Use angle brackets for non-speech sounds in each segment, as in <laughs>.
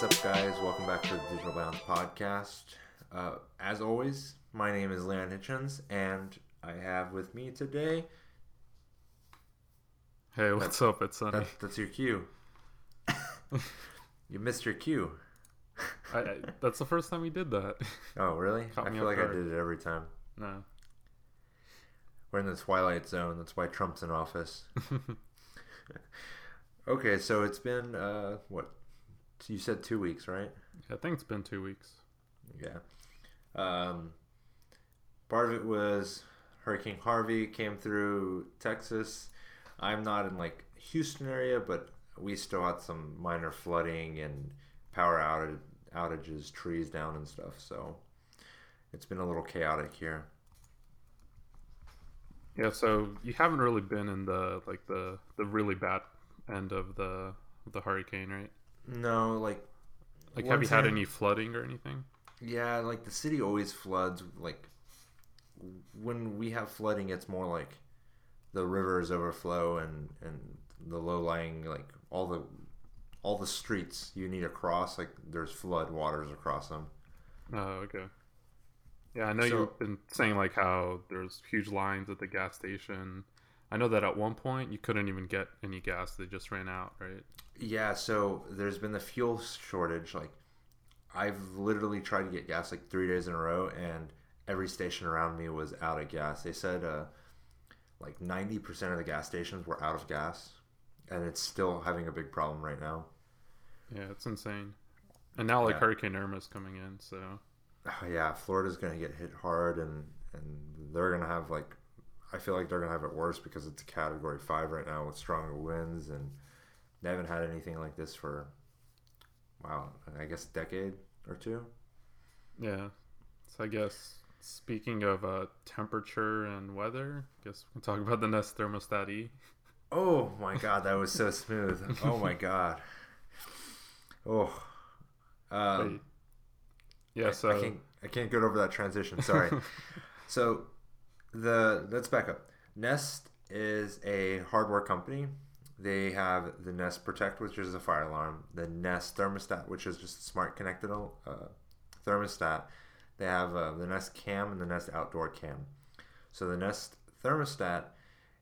What's up, guys? Welcome back to the Digital Bounds podcast. Uh, as always, my name is Leon Hitchens, and I have with me today. Hey, what's up? It's Sunny. That, that's your cue. <laughs> you missed your cue. I, I, that's the first time we did that. Oh, really? I feel like I did it every time. No. We're in the twilight zone. That's why Trump's in office. <laughs> okay, so it's been uh, what? You said two weeks, right? I think it's been two weeks. Yeah. Um, part of it was Hurricane Harvey came through Texas. I'm not in like Houston area, but we still had some minor flooding and power outage, outages, trees down and stuff. So it's been a little chaotic here. Yeah, so you haven't really been in the like the the really bad end of the the hurricane, right? No, like Like, have you had time- any flooding or anything? Yeah, like the city always floods. Like when we have flooding, it's more like the rivers overflow and and the low lying like all the all the streets you need to cross. Like there's flood waters across them. Oh, okay. Yeah, I know So- you've been saying like how there's huge lines at the gas station. I know that at one point you couldn't even get any gas; they just ran out, right? Yeah, so there's been the fuel shortage. Like I've literally tried to get gas like three days in a row, and every station around me was out of gas. They said uh, like 90% of the gas stations were out of gas, and it's still having a big problem right now. Yeah, it's insane. And now like Yeah. Hurricane Irma's coming in, so Oh, <sighs> yeah, Florida's gonna get hit hard, and and they're gonna have like, I feel like they're gonna have it worse because it's a Category Five right now with stronger winds, and they haven't had anything like this for, wow, I guess a decade or two. Yeah. So I guess speaking of uh, temperature and weather, I guess we can talk about the Nest Thermostat E. Oh my god, that was so <laughs> smooth. Oh my god. Oh. Um, Wait. Yeah. I- So I, can't I can't get over that transition. Sorry. <laughs> so the let's back up. Nest is a hardware company. They have the Nest Protect, which is a fire alarm. The Nest Thermostat, which is just a smart connected uh, thermostat. They have uh, the Nest Cam and the Nest Outdoor Cam. So the Nest Thermostat,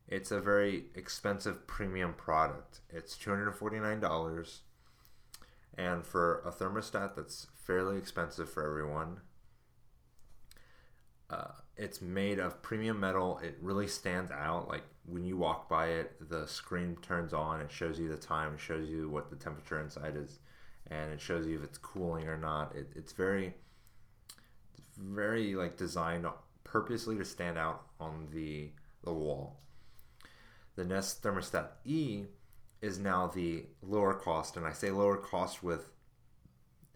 it's a very expensive premium product. It's two hundred forty nine dollars. And for a thermostat that's fairly expensive for everyone, uh, it's made of premium metal. It really stands out. Like when you walk by it, the screen turns on. It shows you the time. It shows you what the temperature inside is, and it shows you if it's cooling or not. It, it's very, very like designed purposely to stand out on the the wall. The Nest Thermostat E is now the lower cost, and I say lower cost with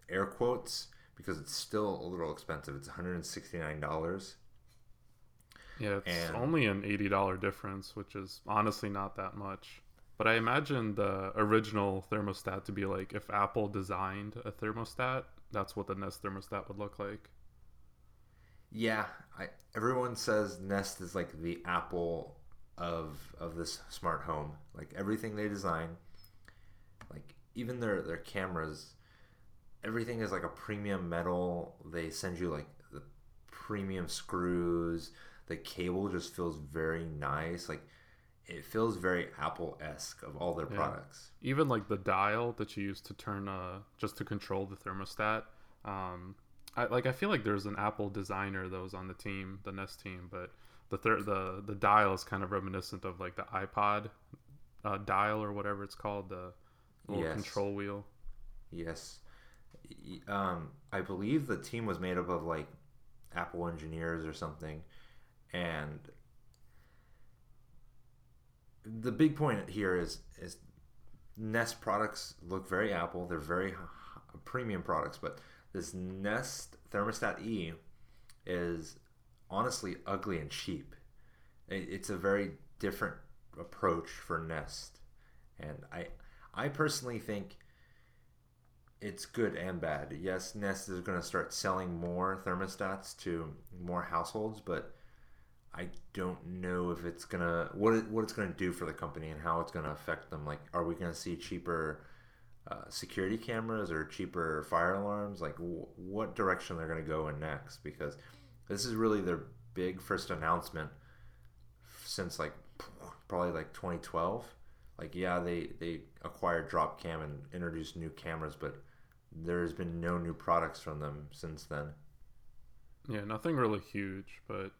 air quotes because it's still a little expensive. It's $169. yeah, it's and- only an eighty dollar difference, which is honestly not that much. But I imagine the original thermostat to be like if Apple designed a thermostat, that's what the Nest thermostat would look like. Yeah, I, everyone says Nest is like the Apple of of this smart home. Like everything they design, like even their their cameras, everything is like a premium metal. They send you like the premium screws. The cable just feels very nice. Like it feels very Apple esque of all their Yeah. products. even like the dial that you use to turn uh just to control the thermostat um I, like I feel like there's an Apple designer that was on the team, the Nest team, but the thir- the the dial is kind of reminiscent of like the iPod uh, dial or whatever it's called, the little Yes. control wheel. Yes. Um, I believe the team was made up of like Apple engineers or something, and the big point here is is Nest products look very Apple. They're very premium products, but this Nest Thermostat E is honestly ugly and cheap. It's a very different approach for Nest, and I I personally think it's good and bad. Yes, Nest is going to start selling more thermostats to more households, but I don't know if it's gonna what it, what it's gonna do for the company and how it's gonna affect them. Like, are we gonna see cheaper uh, security cameras or cheaper fire alarms, like w- what direction they're going to go in next, because this is really their big first announcement since like probably like 2012. Like yeah, they they acquired Dropcam and introduced new cameras, but there's been no new products from them since then. Yeah, nothing really huge, but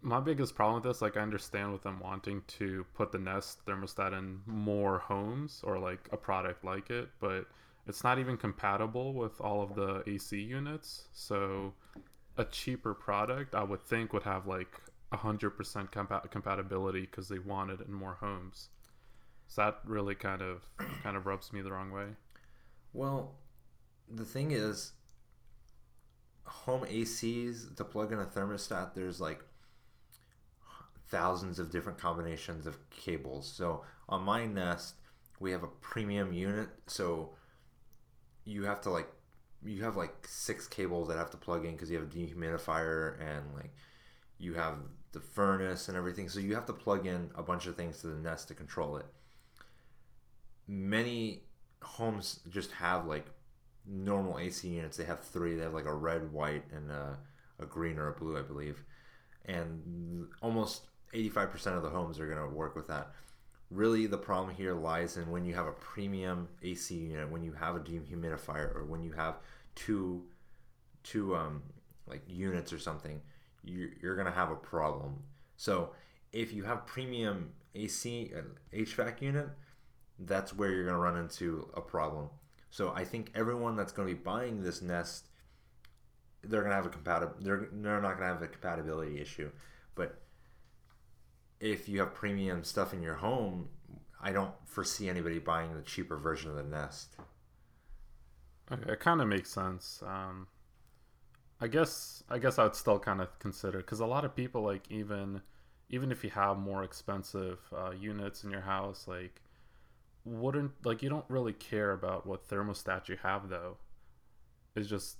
my biggest problem with this, like, I understand with them wanting to put the Nest thermostat in more homes or like a product like it, but it's not even compatible with all of the AC units. So, a cheaper product, I would think, would have like 100% compa- compatibility because they want it in more homes. So that really kind of kind of rubs me the wrong way. Well, the thing is, home ACs to plug in a thermostat, there's like thousands of different combinations of cables. So on my Nest, we have a premium unit, so you have to like you have like six cables that have to plug in because you have a dehumidifier and like you have the furnace and everything. So you have to plug in a bunch of things to the Nest to control it. Many homes just have like normal AC units. They have three. They have like a red, white, and a, a green or a blue, I believe. And almost 85% of the homes are going to work with that. Really, the problem here lies in when you have a premium AC unit, when you have a dehumidifier, or when you have two, two um, like units or something, you're, you're going to have a problem. So, if you have premium AC uh, HVAC unit, that's where you're going to run into a problem. So, I think everyone that's going to be buying this Nest, they're going to have a compatible. They're they're not going to have a compatibility issue, but if you have premium stuff in your home, I don't foresee anybody buying the cheaper version of the Nest. Okay, it kind of makes sense. Um, I guess I guess I'd still kind of consider because a lot of people like even even if you have more expensive uh, units in your house, like wouldn't like you don't really care about what thermostat you have though. It's just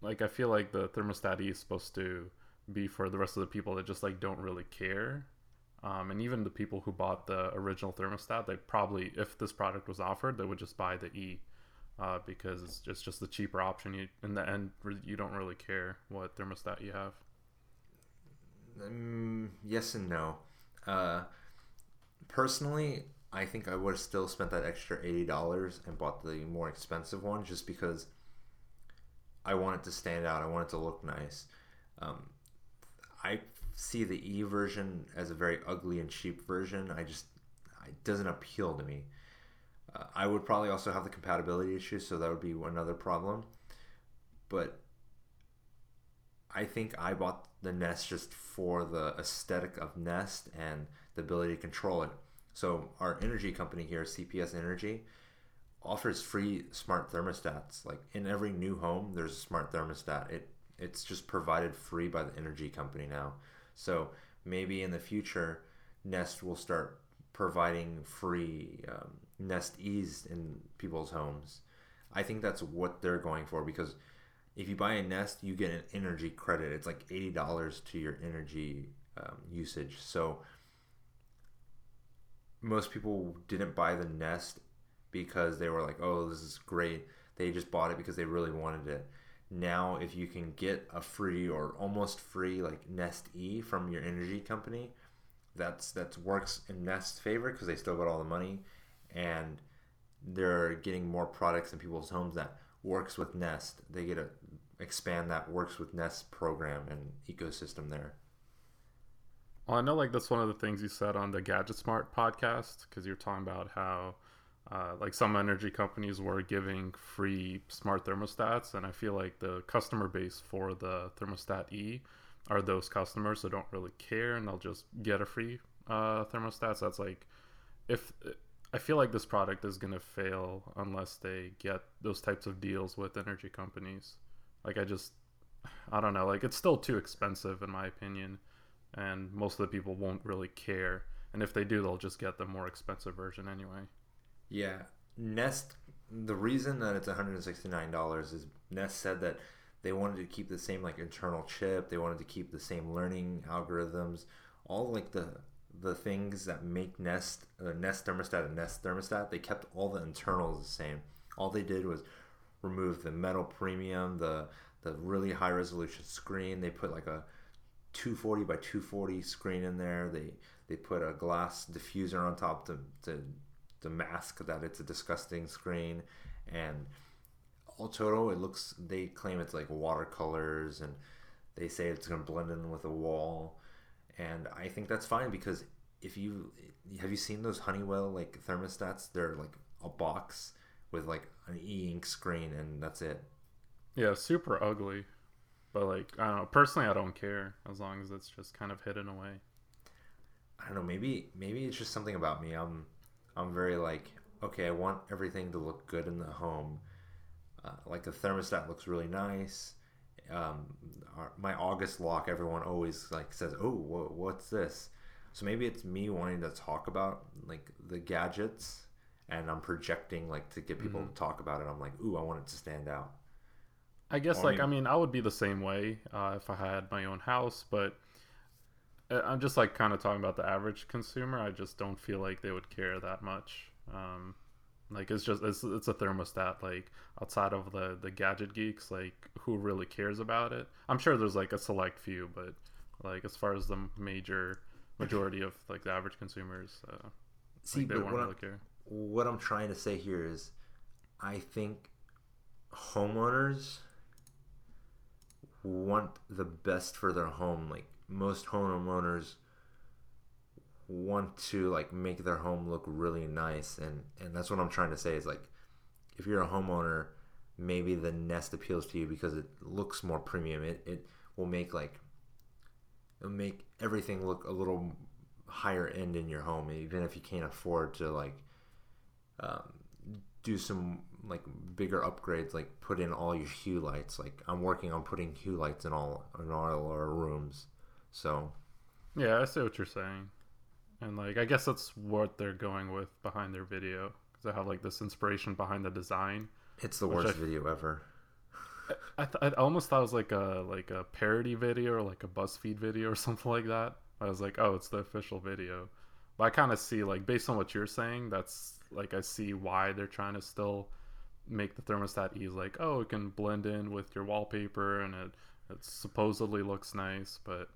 like I feel like the thermostat E is supposed to be for the rest of the people that just like don't really care um, and even the people who bought the original thermostat, they probably, if this product was offered, they would just buy the E uh, because it's just, just the cheaper option. You, in the end, you don't really care what thermostat you have. Um, yes and no. Uh, personally, I think I would have still spent that extra eighty dollars and bought the more expensive one just because I want it to stand out. I want it to look nice. Um, I see the E version as a very ugly and cheap version. I just it doesn't appeal to me. Uh, I would probably also have the compatibility issue, so that would be another problem. But I think I bought the Nest just for the aesthetic of Nest and the ability to control it. So our energy company here, CPS Energy, offers free smart thermostats. Like in every new home, there's a smart thermostat. It it's just provided free by the energy company now. So maybe in the future, Nest will start providing free um, Nest E's in people's homes. I think that's what they're going for because if you buy a Nest, you get an energy credit. It's like eighty dollars to your energy um, usage. So most people didn't buy the Nest because they were like, "Oh, this is great." They just bought it because they really wanted it now if you can get a free or almost free like Nest E from your energy company, that's that works in Nest's favor because they still got all the money, and they're getting more products in people's homes that works with Nest. They get to expand that works with Nest program and ecosystem there. Well, I know like that's one of the things you said on the Gadget Smart podcast because you're talking about how uh, like some energy companies were giving free smart thermostats, and I feel like the customer base for the thermostat E are those customers that don't really care and they'll just get a free uh, thermostat. So that's like, if I feel like this product is gonna fail unless they get those types of deals with energy companies. Like I just, I don't know. Like it's still too expensive in my opinion, and most of the people won't really care. And if they do, they'll just get the more expensive version anyway. Yeah, Nest. The reason that it's one hundred and sixty nine dollars is Nest said that they wanted to keep the same like internal chip. They wanted to keep the same learning algorithms. All like the the things that make Nest uh, Nest thermostat a Nest thermostat. They kept all the internals the same. All they did was remove the metal premium, the the really high resolution screen. They put like a 240 by 240 screen in there. They they put a glass diffuser on top to to, to mask that it's a disgusting screen and all total it looks they claim it's like watercolors and they say it's going to blend in with a wall and i think that's fine because if you have you seen those honeywell like thermostats they're like a box with like an e-ink screen and that's it Yeah, super ugly. But like I don't know. Personally, I don't care as long as it's just kind of hidden away. I don't know. Maybe maybe it's just something about me. I'm I'm very like okay. I want everything to look good in the home. Uh, like the thermostat looks really nice. Um, our, my August lock, everyone always like says, "Oh, wha- what's this?" So maybe it's me wanting to talk about like the gadgets, and I'm projecting like to get people to talk about it. I'm like, "Ooh, I want it to stand out." I guess I like I mean I would be the same way uh, if I had my own house, but I- I'm just like kind of talking about the average consumer. I just don't feel like they would care that much. Um, like it's just it's, it's a thermostat. Like outside of the the gadget geeks, like who really cares about it? I'm sure there's like a select few, but like as far as the major majority of like the average consumers, uh, See, like, they won't really care. what I'm trying to say here is, I think homeowners want the best for their home. Like most homeowners want to like make their home look really nice, and and that's what I'm trying to say is like, if you're a homeowner, maybe the Nest appeals to you because it looks more premium. It it will make like it'll make everything look a little higher end in your home, even if you can't afford to like um, do some like bigger upgrades, like put in all your hue lights. Like I'm working on putting hue lights in all in all our rooms. So Yeah, I see what you're saying, and like I guess that's what they're going with behind their video because they have like this inspiration behind the design. it's the worst I- video ever. I, th- I almost thought it was like a like a parody video or like a BuzzFeed video or <laughs> something like that. I was like, oh, it's the official video. But I kind of see like based on what you're saying, that's like I see why they're trying to still make the thermostat E's like oh it can blend in with your wallpaper and it it supposedly looks nice but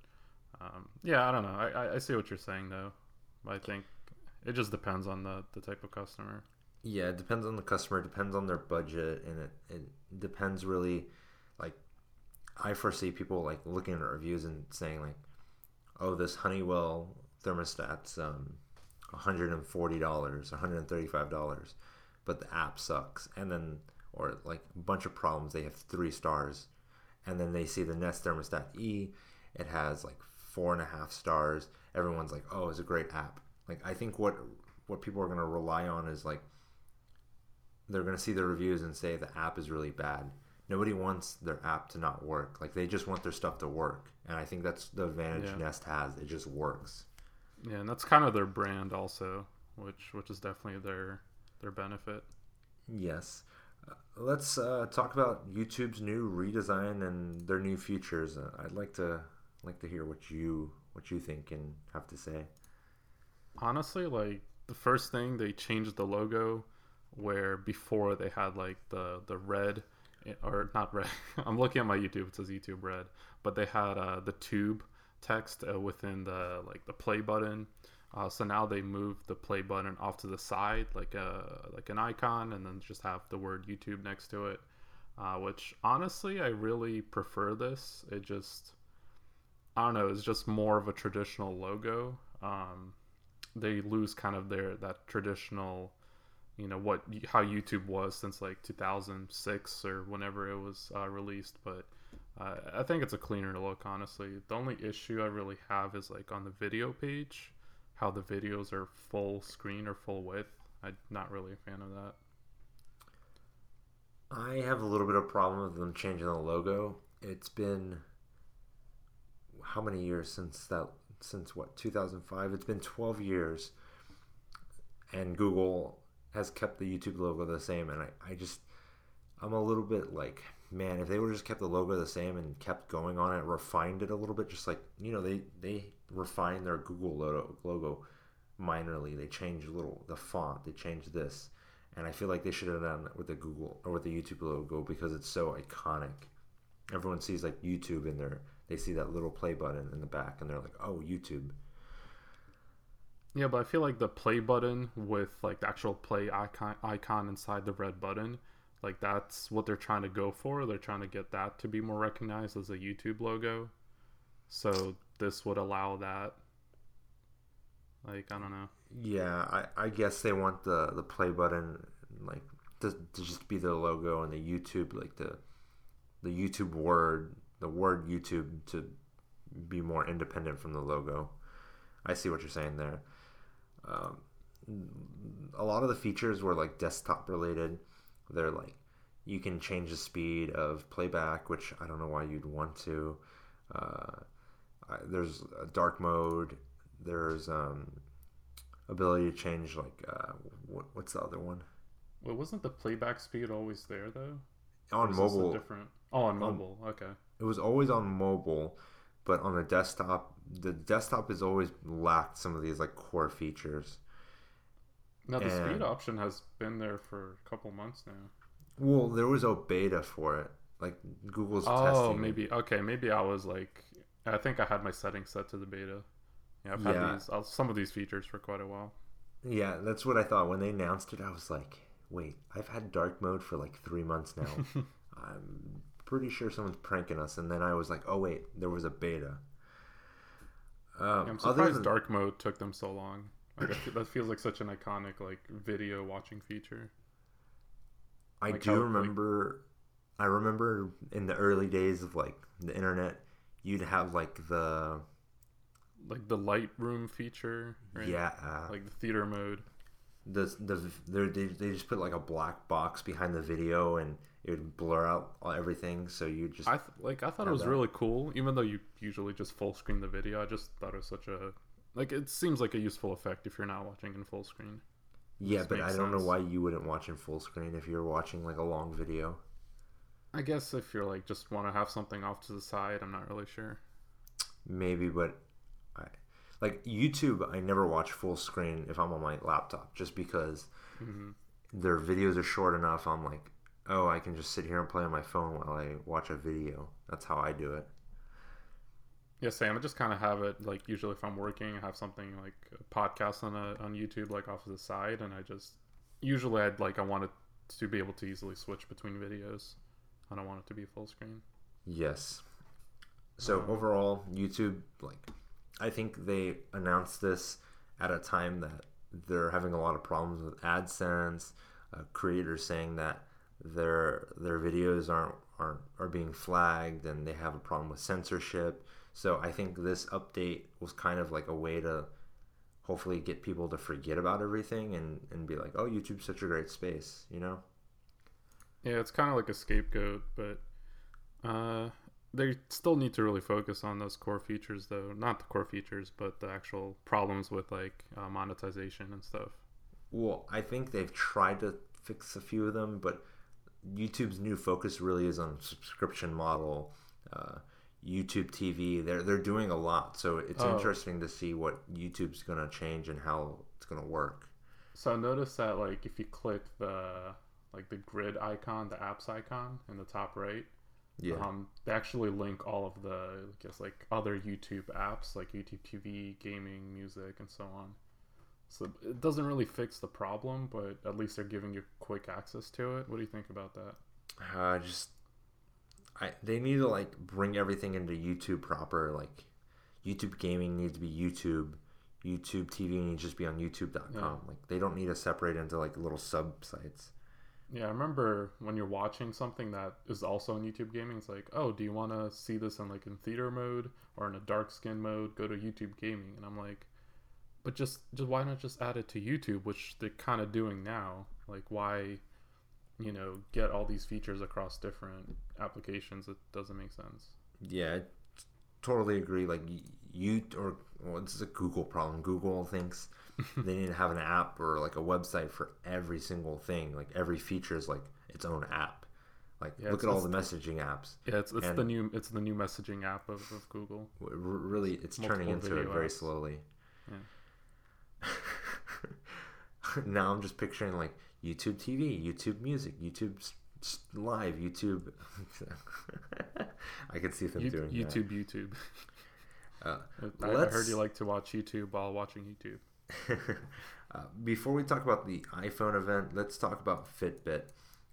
um, yeah i don't know. I, I see what you're saying though. I think it just depends on the, the type of customer. Yeah it depends on the customer it depends on their budget and it, it depends really like i foresee people like looking at reviews and saying like oh this honeywell thermostat's um, $140 $135 but the app sucks." And then, or like a bunch of problems. They have three stars, and then they see the Nest thermostat E. It has like four and a half stars. Everyone's like, "Oh, it's a great app." Like, I think what what people are going to rely on is like they're going to see the reviews and say the app is really bad. Nobody wants their app to not work. Like they just want their stuff to work. And I think that's the advantage Yeah. Nest has. It just works. Yeah, and that's kind of their brand also, which which is definitely their their benefit. Yes. Uh, let's uh, talk about YouTube's new redesign and their new features. Uh, I'd like to like to hear what you what you think and have to say. Honestly, like the first thing they changed the logo where before they had like the the red eh, or not red. <laughs> I'm looking at my YouTube. It says YouTube Red, but they had uh, the tube text uh, within the like the play button. Uh, so now they move the play button off to the side, like a like an icon, and then just have the word YouTube next to it. Uh, which honestly, I really prefer this. It just I don't know. It's just more of a traditional logo. Um, they lose kind of their that traditional you know what how YouTube was since like 2006 or whenever it was uh, released. But uh, I think it's a cleaner look, honestly. The only issue I really have is like on the video page, how the videos are full screen or full width. I'm not really a fan of that. I have a little bit of problem with them changing the logo. It's been how many years since that since what 2005 it's been 12 years and google has kept the youtube logo the same and i, I just i'm a little bit like man if they would have just kept the logo the same and kept going on it refined it a little bit just like you know they they refined their google logo, logo minorly they changed a little the font they changed this and I feel like they should have done it with the Google or with the YouTube logo because it's so iconic. Everyone sees like YouTube in there. They see that little play button in the back, and they're like, "Oh, YouTube." Yeah, but I feel like the play button with like the actual play icon icon inside the red button, like that's what they're trying to go for. They're trying to get that to be more recognized as a YouTube logo. So this would allow that. Like I don't know. Yeah, I, I guess they want the the play button like to, to just be the logo and the YouTube like the the YouTube word the word YouTube to be more independent from the logo. I see what you're saying there. Um, a lot of the features were like desktop related. They're like you can change the speed of playback, which I don't know why you'd want to. Uh, I, there's a dark mode. There's um, ability to change like uh, what, what's the other one Well, wasn't the playback speed always there though? on Or is this a mobile? different. Oh, on mobile. okay. It was always on mobile, but on the desktop, the desktop has always lacked some of these like core features. Now the speed option has been there for a couple months now. Well, there was a beta for it. Like Google's Oh, testing. it. maybe okay. Maybe I was like, I think I had my settings set to the beta. Yeah, I've had Yeah. these some of these features for quite a while. Yeah, that's what I thought when they announced it. I was like, wait, I've had dark mode for like three months now. <laughs> I'm pretty sure someone's pranking us. And then I was like, oh wait, there was a beta. Um, I'm other surprised than- dark mode took them so long. Like that feels like such an iconic like video watching feature. I Like do how, like- remember. I remember in the early days of like the internet, you'd have like the Like the Lightroom feature, right? yeah uh, Like the theater mode. the the they they just put like a black box behind the video and it would blur out everything. So you just I th- like I thought it was that. really cool, even though you usually just full screen the video. I just thought it was such a like it seems like a useful effect if you're not watching in full screen. yeah, but I makes don't know why you wouldn't watch in full screen if you're watching like a long video. I guess if you're like just want to have something off to the side, I'm not really sure. Maybe, but I like YouTube. I never watch full screen if I'm on my laptop, just because hmm their videos are short enough. I'm like, oh, I can just sit here and play on my phone while I watch a video. That's how I do it. Yeah, same. I just kind of have it like usually if I'm working, I have something like a podcast on a, on YouTube like off to the side, and I just usually I'd like I want it to be able to easily switch between videos. I don't want it to be full screen. Yes. So Um, overall, YouTube, like, I think they announced this at a time that they're having a lot of problems with AdSense. Uh, creators saying that their their videos aren't aren't are being flagged and they have a problem with censorship. So I think this update was kind of like a way to hopefully get people to forget about everything and, and be like, oh, YouTube's such a great space, you know? Yeah, it's kind of like a scapegoat, but uh, they still need to really focus on those core features, though. Not the core features, but the actual problems with like uh, monetization and stuff. Well, I think they've tried to fix a few of them, but YouTube's new focus really is on subscription model, uh, YouTube TV. They're they're doing a lot, so it's Oh. interesting to see what YouTube's gonna change and how it's gonna work. So notice that like if you click the like the grid icon, the apps icon in the top right, Yeah, um, they actually link all of the I guess like other YouTube apps like YouTube TV, gaming, music, and so on. So it doesn't really fix the problem, but at least they're giving you quick access to it. What do you think about that? uh, just I they need to like bring everything into YouTube proper. Like YouTube gaming needs to be YouTube. YouTube TV needs to just be on YouTube.com. Yeah. Like they don't need to separate into like little sub sites. Yeah, I remember when you're watching something that is also in YouTube gaming, it's like, oh, do you want to see this in like in theater mode or in a dark skin mode? Go to YouTube gaming, and I'm like, but just just why not just add it to YouTube, which they're kind of doing now? Like, why, you know, get all these features across different applications? It doesn't make sense. Yeah, I totally agree. Like you or well, this is a Google problem. Google thinks <laughs> they need to have an app or like a website for every single thing. Like every feature is like its own app. Like Yeah, look at all the messaging apps. Yeah, it's it's And- the new it's the new messaging app of, of Google. Really, it's turning into it very apps. slowly. <laughs> now I'm just picturing like YouTube TV, YouTube Music, YouTube Live, YouTube. <laughs> I can see them You- doing YouTube, YouTube. <laughs> Uh, I, I heard you like to watch YouTube while watching YouTube. <laughs> uh, before we talk about the iPhone event, let's talk about Fitbit.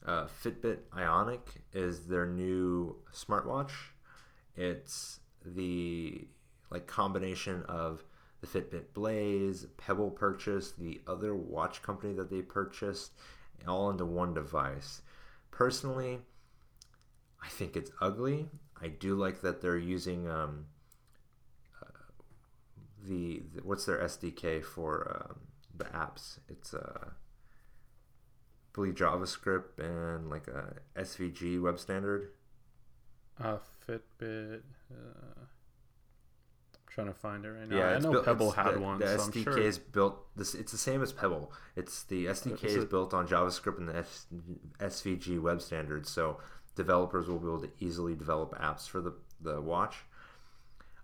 Uh, Fitbit Ionic is their new smartwatch. It's the like combination of the Fitbit Blaze, Pebble purchase, the other watch company that they purchased, all into one device. Personally, I think it's ugly. I do like that they're using um, uh, the, the what's their SDK for um, the apps. It's uh, believe JavaScript and like a SVG web standard. Uh, Fitbit. Uh, trying to find it right now. Yeah, I know built- Pebble had the, one. The so SDK sure. is built. This it's the same as Pebble. It's the SDK is is built on JavaScript and the S, SVG web standards, so developers will be able to easily develop apps for the the watch.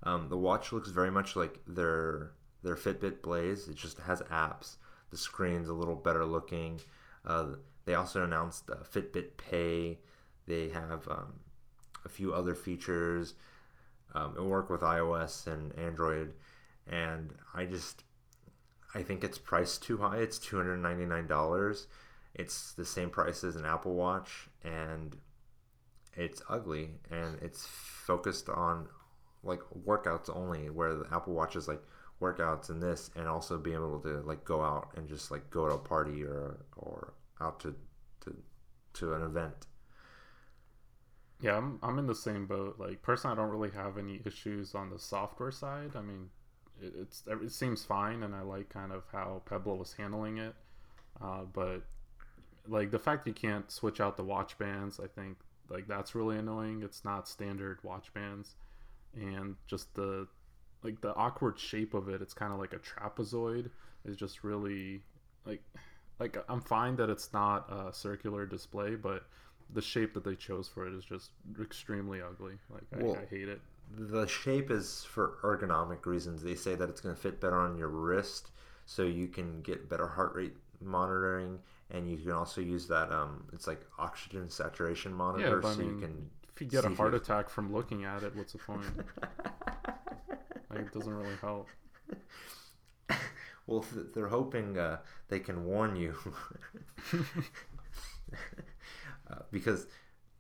Um, the watch looks very much like their their Fitbit Blaze. It just has apps. The screen's a little better looking. Uh, they also announced uh, Fitbit Pay. They have um, a few other features. Um, it'll work with iOS and Android, and I just I think it's priced too high. It's two hundred ninety nine dollars. It's the same price as an Apple Watch, and it's ugly, and it's focused on like workouts only. Where the Apple Watch is like workouts and this, and also being able to like go out and just like go to a party or or out to to to an event. Yeah, I'm I'm in the same boat. Like personally, I don't really have any issues on the software side. I mean, it, it's it seems fine, and I like kind of how Pebble was handling it. Uh, but like the fact you can't switch out the watch bands, I think like that's really annoying. It's not standard watch bands, and just the like the awkward shape of it. It's kind of like a trapezoid. Is just really like like I'm fine that it's not a circular display, but the shape that they chose for it is just extremely ugly. Like I, Well, I hate it. The shape is for ergonomic reasons. They say that it's going to fit better on your wrist, so you can get better heart rate monitoring, and you can also use that. Um, it's like oxygen saturation monitor, but I so you can. If you get a heart attack from looking at it, what's the point? <laughs> like it doesn't really help. Well, th- they're hoping uh, they can warn you <laughs> <laughs> uh, because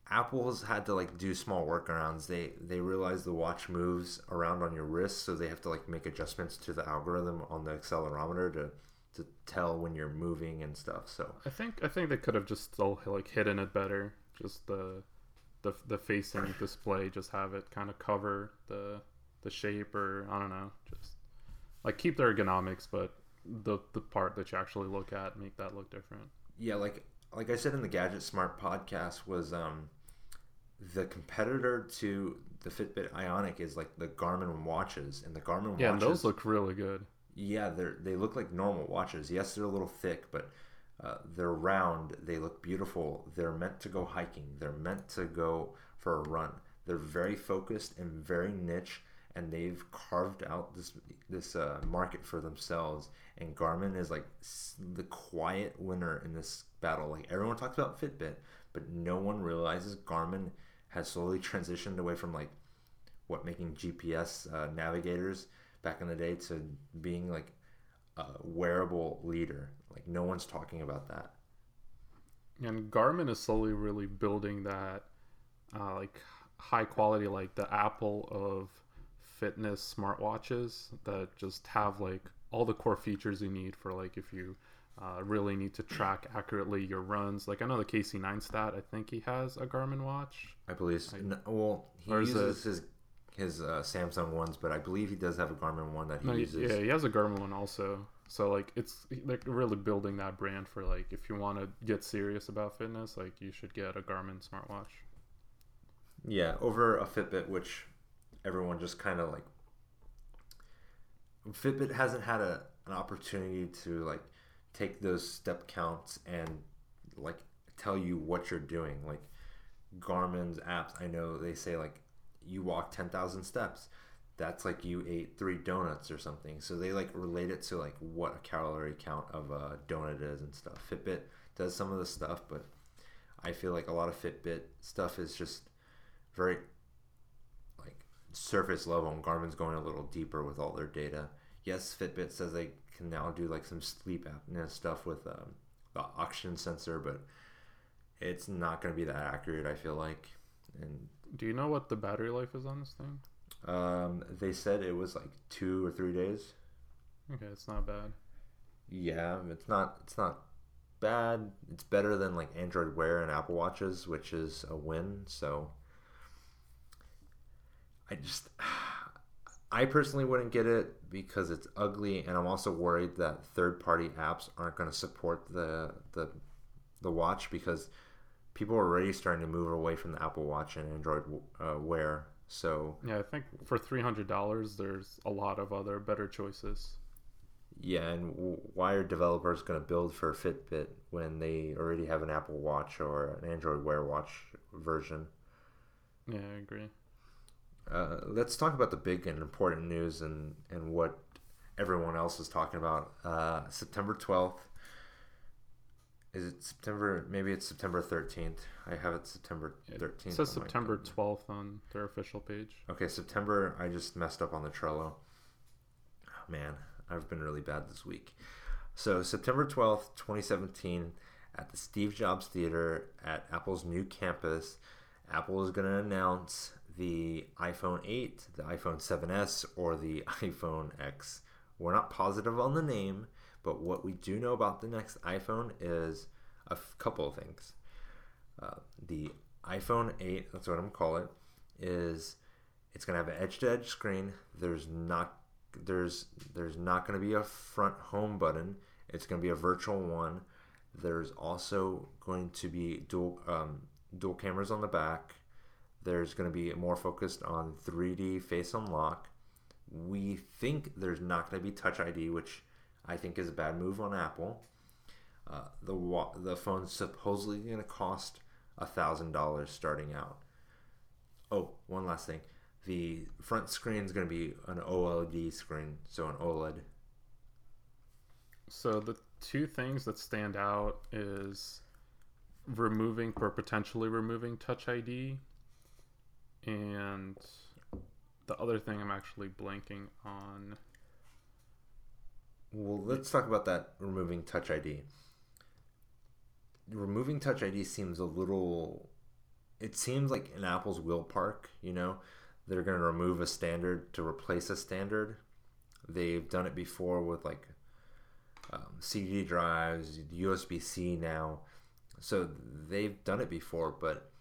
Apple's had to like do small workarounds. They they realize the watch moves around on your wrist, so they have to like make adjustments to the algorithm on the accelerometer to to tell when you're moving and stuff. So I think I think they could have just still like hidden it better. Just the the the facing <laughs> display, just have it kind of cover the the shape, or I don't know, just like keep the ergonomics, but the the part that you actually look at make that look different. yeah, like like I said in the Gadget Smart podcast was um the competitor to the Fitbit Ionic is like the Garmin watches, and the Garmin Yeah, watches those look really good. Yeah, they're they look like normal watches. Yes, they're a little thick, but uh, they're round. They look beautiful. They're meant to go hiking. They're meant to go for a run. They're very focused and very niche, and they've carved out this this uh, market for themselves. And Garmin is like the quiet winner in this battle. Like everyone talks about Fitbit, but no one realizes Garmin has slowly transitioned away from like what making GPS uh, navigators back in the day to being like a wearable leader. Like no one's talking about that. And Garmin is slowly really building that uh, like high quality, like the Apple of fitness smartwatches that just have like all the core features you need for like if you uh, really need to track accurately your runs. Like I know the Casey Neistat, I think he has a Garmin watch. I believe. So. No, well, he uses his his uh, Samsung ones, but I believe he does have a Garmin one that he No, he- uses. yeah, he has a Garmin one also. So like it's like really building that brand for like if you want to get serious about fitness, like you should get a Garmin smartwatch. Yeah, over a Fitbit, which everyone just kind of like. Fitbit hasn't had a an opportunity to like take those step counts and like tell you what you're doing. Like Garmin's apps, I know they say like you walk ten thousand steps. That's like you ate three donuts or something. So they like relate it to like what a calorie count of a donut is and stuff. Fitbit does some of the stuff, but I feel like a lot of Fitbit stuff is just very surface level, and Garmin's going a little deeper with all their data. Yes, Fitbit says they can now do like some sleep apnea stuff with um, the oxygen sensor, but it's not going to be that accurate. I feel like, and Do you know what the battery life is on this thing? um, they said it was like two or three days. Okay, it's not bad. Yeah, it's not it's not bad. It's better than like Android Wear and Apple Watches, which is a win. So I just I personally wouldn't get it because it's ugly and I'm also worried that third-party apps aren't going to support the the the watch because people are already starting to move away from the Apple Watch and Android uh, Wear. So Yeah, I think for three hundred dollars, there's a lot of other better choices. Yeah, and why are developers going to build for Fitbit when they already have an Apple Watch or an Android Wear Watch version? Yeah, I agree. Uh, let's talk about the big and important news and, and what everyone else is talking about. Uh, September 12th. Is it September? Maybe it's September 13th. I have it September 13th. It says September twelfth on their official page. Okay, September. I just messed up on the Trello. Oh, man, I've been really bad this week. So, September 12th, 2017, at the Steve Jobs Theater at Apple's new campus, Apple is going to announce the iPhone 8, the iPhone 7S, or the <laughs> iPhone X. We're not positive on the name, but what we do know about the next iPhone is a f- couple of things. Uh, the iPhone 8, that's what I'm to call it, is it's to have an edge-to-edge screen. There's not there's there's not to be a front home button. It's to be a virtual one. There's also going to be dual um, dual cameras on the back. There's going to be more focused on 3D face unlock. We think there's not going to be Touch ID, which I think is a bad move on Apple. Uh, the the phone's supposedly going to cost thousand dollars starting out. Oh, one last thing. The front screen is going to be an OLED screen, so an OLED. So the two things that stand out is removing or potentially removing Touch ID, and the other thing I'm actually blanking on. Well, let's talk about that removing Touch ID. Removing Touch ID seems a little. It seems like in Apple's will park, you know, they're going to remove a standard to replace a standard. They've done it before with like um, CD drives, USB C now. So they've done it before, but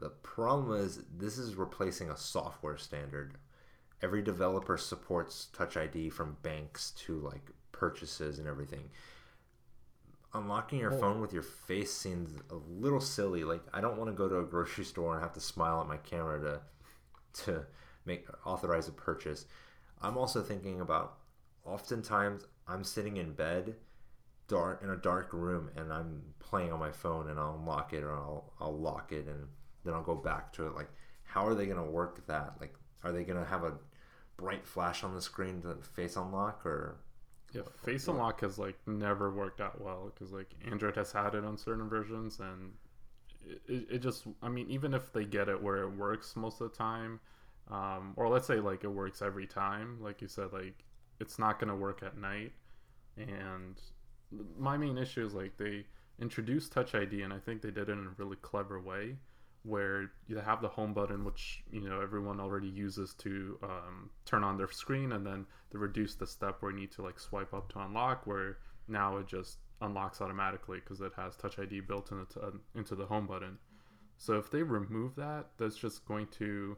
the problem is this is replacing a software standard. Every developer supports Touch ID from banks to like purchases and everything. Unlocking your Well- phone with your face seems a little silly. Like I don't want to go to a grocery store and have to smile at my camera to to make authorize a purchase. I'm also thinking about oftentimes I'm sitting in bed dark in a dark room and I'm playing on my phone and I'll unlock it or I'll I'll lock it and then I'll go back to it. Like how are they gonna work that? Like are they gonna have a bright flash on the screen to face unlock or Yeah, Face Unlock has like never worked out well because like Android has had it on certain versions, and it, it, it just I mean even if they get it where it works most of the time, um, or let's say like it works every time, like you said, like it's not gonna work at night. And my main issue is like they introduced Touch ID, and I think they did it in a really clever way where you have the home button, which you know everyone already uses to um, turn on their screen, and then they reduce the step where you need to like swipe up to unlock, where now it just unlocks automatically because it has Touch ID built into into the home button. So if they remove that, that's just going to,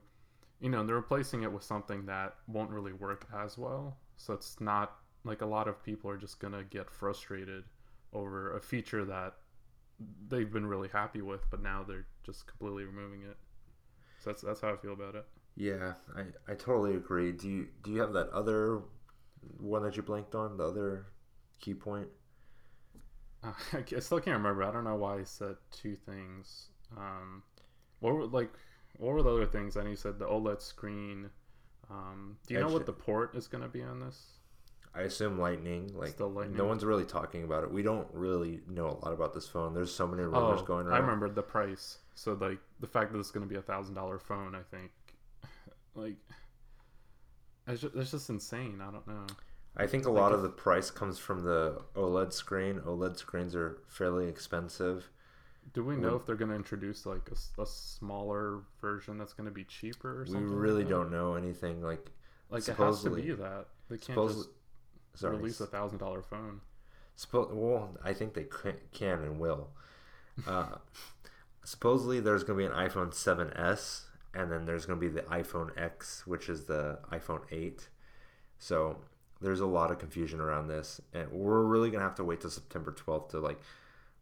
you know, they're replacing it with something that won't really work as well. So it's not like a lot of people are just gonna get frustrated over a feature that they've been really happy with, but now they're just completely removing it. So that's that's how I feel about it. Yeah, I, I totally agree. Do you do you have that other one that you blanked on, the other key point? Uh, <laughs> I still can't remember. I don't know why I said two things. Um, what were like what were the other things? I know you said the OLED screen. Um, do you know what the port is going to be on this? I assume Lightning. Like Still Lightning. no one's really talking about it. We don't really know a lot about this phone. There's so many rumors Oh, going around. I remember the price. So like the fact that it's going to be a thousand dollar phone, I think, <laughs> like, it's just, it's just insane. I don't know. I think a Like lot if- of the price comes from the OLED screen. OLED screens are fairly expensive. Do we know Would- if they're going to introduce like a smaller version that's going to be cheaper or We something? like really that? don't know anything. Like, Like it has to be that they can't supposedly, just sorry, release a thousand dollar phone. Suppo- well, I think they can, can and will. Uh, <laughs> supposedly, there's going to be an iPhone 7s, and then there's going to be the iPhone X, which is the iPhone 8. So there's a lot of confusion around this, and we're really going to have to wait till September 12th to like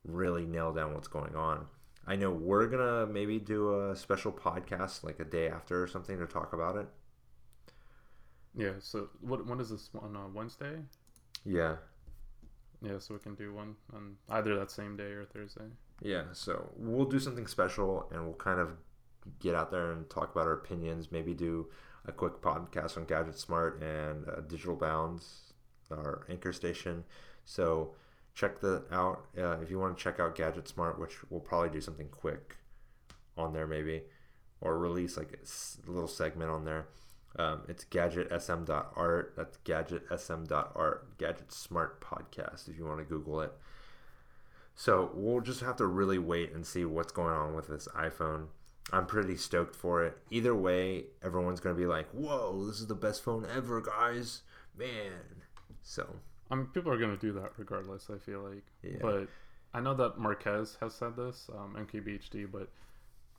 really nail down what's going on. I know we're gonna maybe do a special podcast like a day after or something to talk about it. Yeah. So what when is this on uh, Wednesday? Yeah, Yeah. So we can do one on either that same day or Thursday. Yeah, so we'll do something special and we'll kind of get out there and talk about our opinions. Maybe do a quick podcast on Gadget Smart and uh, Digital Bounds, our anchor station. So check that out uh, if you want to check out Gadget Smart, which we'll probably do something quick on there, maybe, or release like a s- little segment on there. Um, it's gadgetsm.art. That's gadgetsm.art. Gadget Smart Podcast if you want to Google it. So we'll just have to really wait and see what's going on with this iPhone. I'm pretty stoked for it. Either way, everyone's gonna be like, "Whoa, this is the best phone ever, guys!" Man. So I mean, people are going to do that regardless. I feel like, Yeah. but I know that Marques has said this, um, MKBHD, but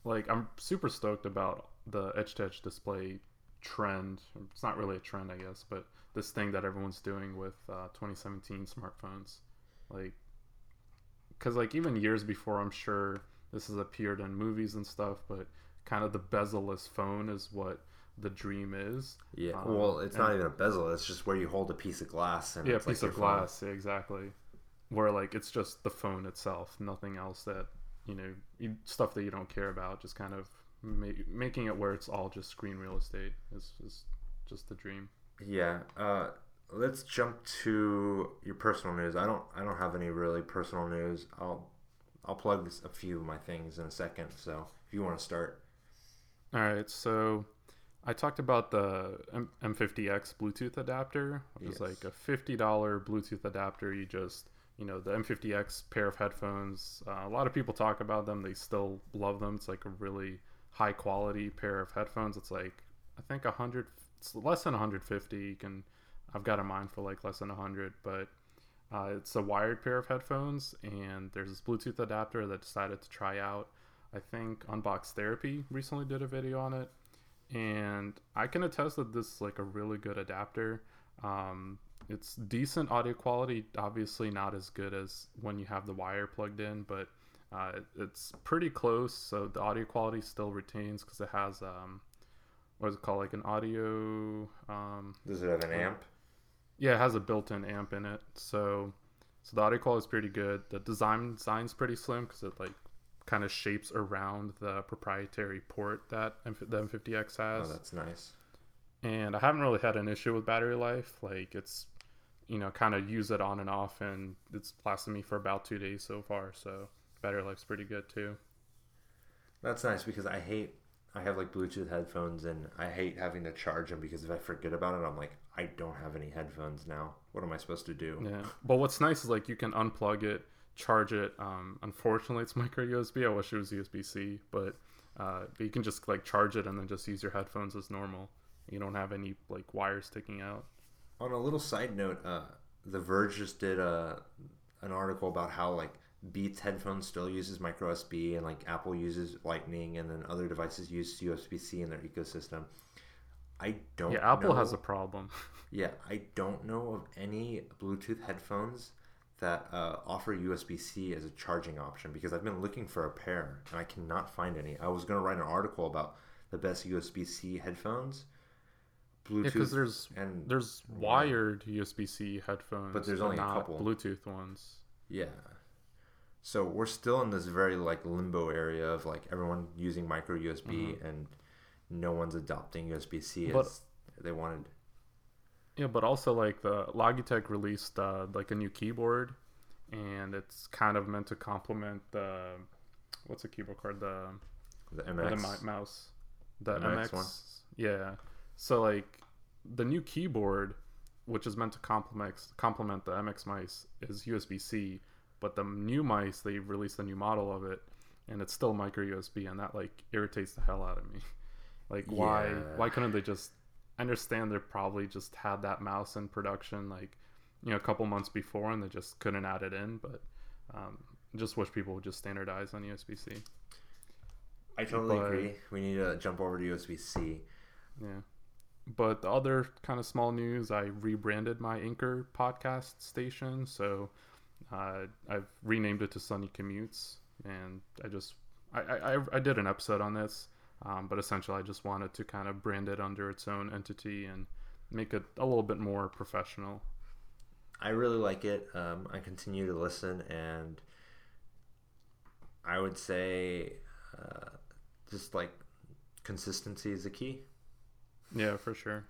like I'm super stoked about the edge-to-edge display trend. It's not really a trend, I guess, but this thing that everyone's doing with uh, 2017 smartphones, like, because like even years before, I'm sure this has appeared in movies and stuff, but kind of the bezel-less phone is what the dream is. yeah, Um, well, it's not even a bezel. It's just where you hold a piece of glass and yeah, it's like piece your of glass. Yeah, exactly. Where like it's just the phone itself, nothing else that you know, you, stuff that you don't care about. Just kind of ma- making it where it's all just screen real estate is is just the dream. Yeah. Uh, let's jump to your personal news. I don't. I don't have any really personal news. I'll. I'll plug this, a few of my things in a second. So if you want to start. All right, so I talked about the M- M50X Bluetooth adapter, which is like a fifty dollar Bluetooth adapter. You just you know the M50X pair of headphones. Uh, a lot of people talk about them. They still love them. It's like a really high quality pair of headphones. It's like I think a hundred. Less than 150. You can. I've got a mine for like less than 100, but uh, it's a wired pair of headphones, and there's this Bluetooth adapter that I decided to try out. I think Unbox Therapy recently did a video on it, and I can attest that this is like a really good adapter. Um, it's decent audio quality, obviously not as good as when you have the wire plugged in, but uh, it- it's pretty close. So the audio quality still retains because it has um, what is it called, like an audio um, Does it have an amp? yeah, it has a built-in amp in it, so so the audio quality is pretty good. The design design's pretty slim because it like kind of shapes around the proprietary port that M- the M50X has. Oh, that's nice. and I haven't really had an issue with battery life. Like it's you know kind of use it on and off, and it's lasted me for about two days so far. So battery life's pretty good too. That's nice because I hate. I have like Bluetooth headphones and I hate having to charge them because if I forget about it, I'm like, I don't have any headphones now. What am I supposed to do? Yeah, but what's nice is like you can unplug it, charge it. Um, unfortunately, it's <laughs> micro USB. I wish it was USB C, but uh, but you can just like charge it and then just use your headphones as normal. You don't have any like wires sticking out. On a little side note, uh, The Verge just did a an article about how like Beats headphones still uses micro USB and like Apple uses Lightning and then other devices use USB C in their ecosystem. I don't. Yeah, Apple has a problem. <laughs> Yeah, I don't know of any Bluetooth headphones that uh, offer USB C as a charging option because I've been looking for a pair and I cannot find any. I was going to write an article about the best USB C headphones. Bluetooth Yeah, there's and there's wired USB C headphones, But there's only a not couple. Bluetooth ones. yeah. So we're still in this very like limbo area of like everyone using micro USB and no one's adopting USB C Mm-hmm. As they wanted. Yeah, but also like the Logitech released uh, like a new keyboard, and it's kind of meant to complement the what's a keyboard card the The the MX. mi- mouse the MX MX, one? yeah. So like the new keyboard, which is meant to complement complement the MX mice, is USB C, but the new mice they released a new model of it, and it's still micro USB, and that like irritates the hell out of me. <laughs> Like why Yeah. why couldn't they just I understand they probably just had that mouse in production like you know a couple months before and they just couldn't add it in, but um, just wish people would just standardize on USB C. I totally But- agree. We need to jump over to USB C. Yeah. But the other kind of small news, I rebranded my Anchor podcast station. So uh, I've renamed it to Sunny Commutes. And I just, I, I, I- did an episode on this. Um, but essentially, I just wanted to kind of brand it under its own entity and make it a little bit more professional. I really like it. Um, I continue to listen, and I would say uh, just like consistency is the key. Yeah, for sure.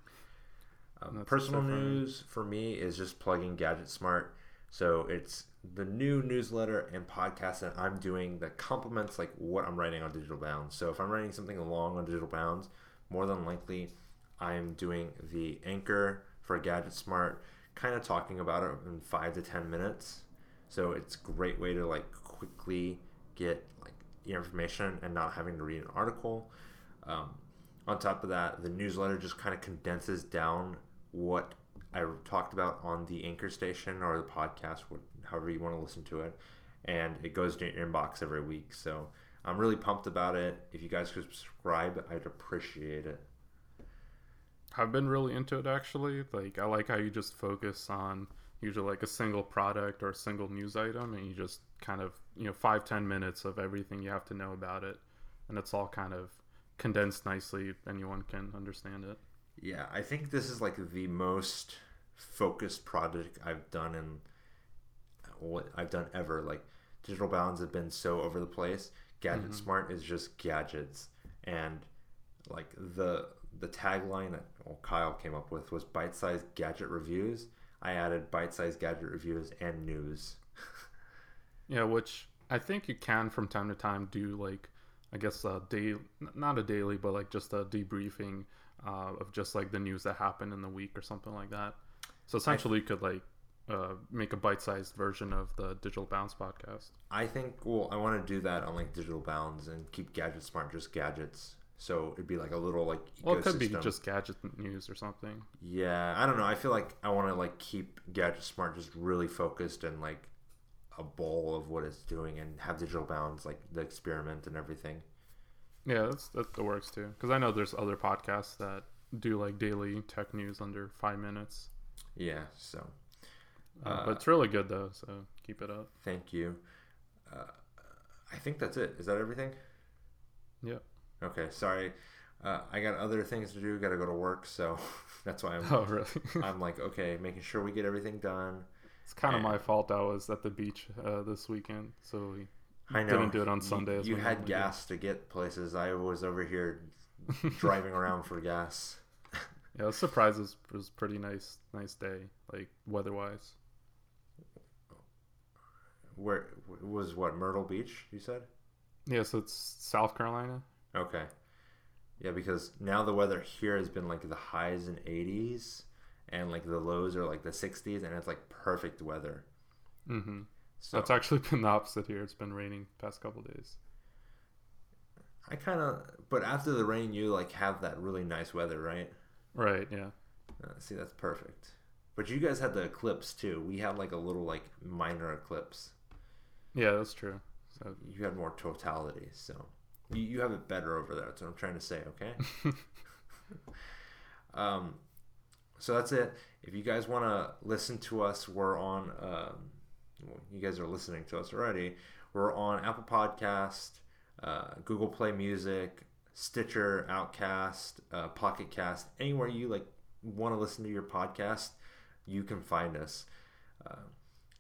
Um, personal news for me is just plugging Gadget Smart. So it's the new newsletter and podcast that I'm doing that complements like what I'm writing on Digital Bounds. So if I'm writing something long on Digital Bounds, more than likely I'm doing the anchor for Gadget Smart, kind of talking about it in five to ten minutes. So it's a great way to like quickly get like your information and not having to read an article. Um, on top of that, the newsletter just kind of condenses down what I talked about on the anchor station or the podcast, however you want to listen to it, and it goes to your inbox every week. So I'm really pumped about it. If you guys could subscribe, I'd appreciate it. I've been really into it actually. Like I like how you just focus on usually like a single product or a single news item and you just kind of you know five ten minutes of everything you have to know about it and it's all kind of condensed nicely anyone can understand it Yeah, I think this is like the most focused project I've done in uh, what I've done ever. Like digital bounds have been so over the place. Gadget mm-hmm. Smart is just gadgets, and like the the tagline that well, Kyle came up with was bite-sized gadget reviews. I added bite-sized gadget reviews and news. <laughs> yeah which i think you can from time to time do like i guess uh, a day not a daily but like just a debriefing uh, of just like the news that happened in the week or something like that so essentially you could like uh, make a bite-sized version of the digital Bounds podcast I think well, I want to do that on like digital bounds and keep Gadget Smart just gadgets. So it'd be like a little like ecosystem. well it could be just gadget news or something Yeah, I don't know. I feel like I want to like keep Gadget Smart just really focused and like a bowl of what it's doing, and have digital bounds like the experiment and everything. Yeah, that's that, works too. Because I know there's other podcasts that do like daily tech news under five minutes. Yeah. So Uh, Uh, but it's really good though, so keep it up. thank you. Uh, I think that's it. Is that everything? Yep. Okay. Sorry. Uh, I got other things to do. Got to go to work, so <laughs> that's why I'm. Oh, really? <laughs> I'm like, okay, making sure we get everything done. it's kind of my fault. I was at the beach uh, this weekend, so we I know. didn't do it on You- Sunday. as You, had gas to get places. I was over here <laughs> driving around for gas. <laughs> Yeah, the surprise was, was pretty nice, nice day, like weather-wise. Where was what Myrtle Beach? You said. Yeah, so it's South Carolina. Okay. Yeah, because now the weather here has been like the highs in 80s and like the lows are like the 60s and it's like perfect weather. Mm-hmm. So That's actually <laughs> been the opposite here. It's been raining past couple days. I kind of but after the rain you like have that really nice weather, right? Right. Yeah. Uh, see, that's perfect. But you guys had the eclipse too. We had like a little like minor eclipse. Yeah, that's true. So You had more totality, so you, you have it better over there. That's what I'm trying to say. Okay. <laughs> Um, so that's it. If you guys want to listen to us, we're on. Um, you guys are listening to us already. We're on Apple Podcast, uh, Google Play Music, Stitcher, Outcast, uh, Pocket Cast, anywhere you like want to listen to your podcast, you can find us. Uh,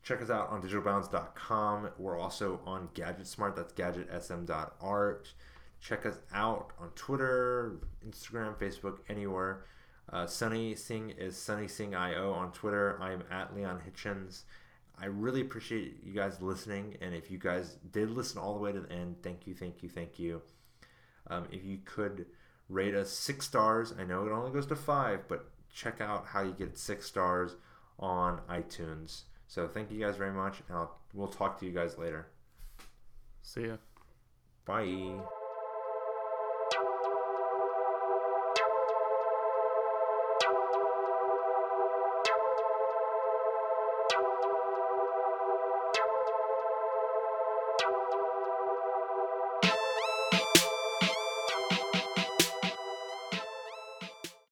check us out on digitalbounds.com. We're also on GadgetSmart. That's gadgetsm.art. Check us out on Twitter, Instagram, Facebook, anywhere. Uh, Sunny Singh is Sunny Singh IO on Twitter. I'm at Leon Hitchens. I really appreciate you guys listening, and if you guys did listen all the way to the end, thank you, thank you, thank you. Um, if you could rate us six stars, I know it only goes to five, but check out how you get six stars on iTunes. So thank you guys very much, and I'll, we'll talk to you guys later. See ya. Bye.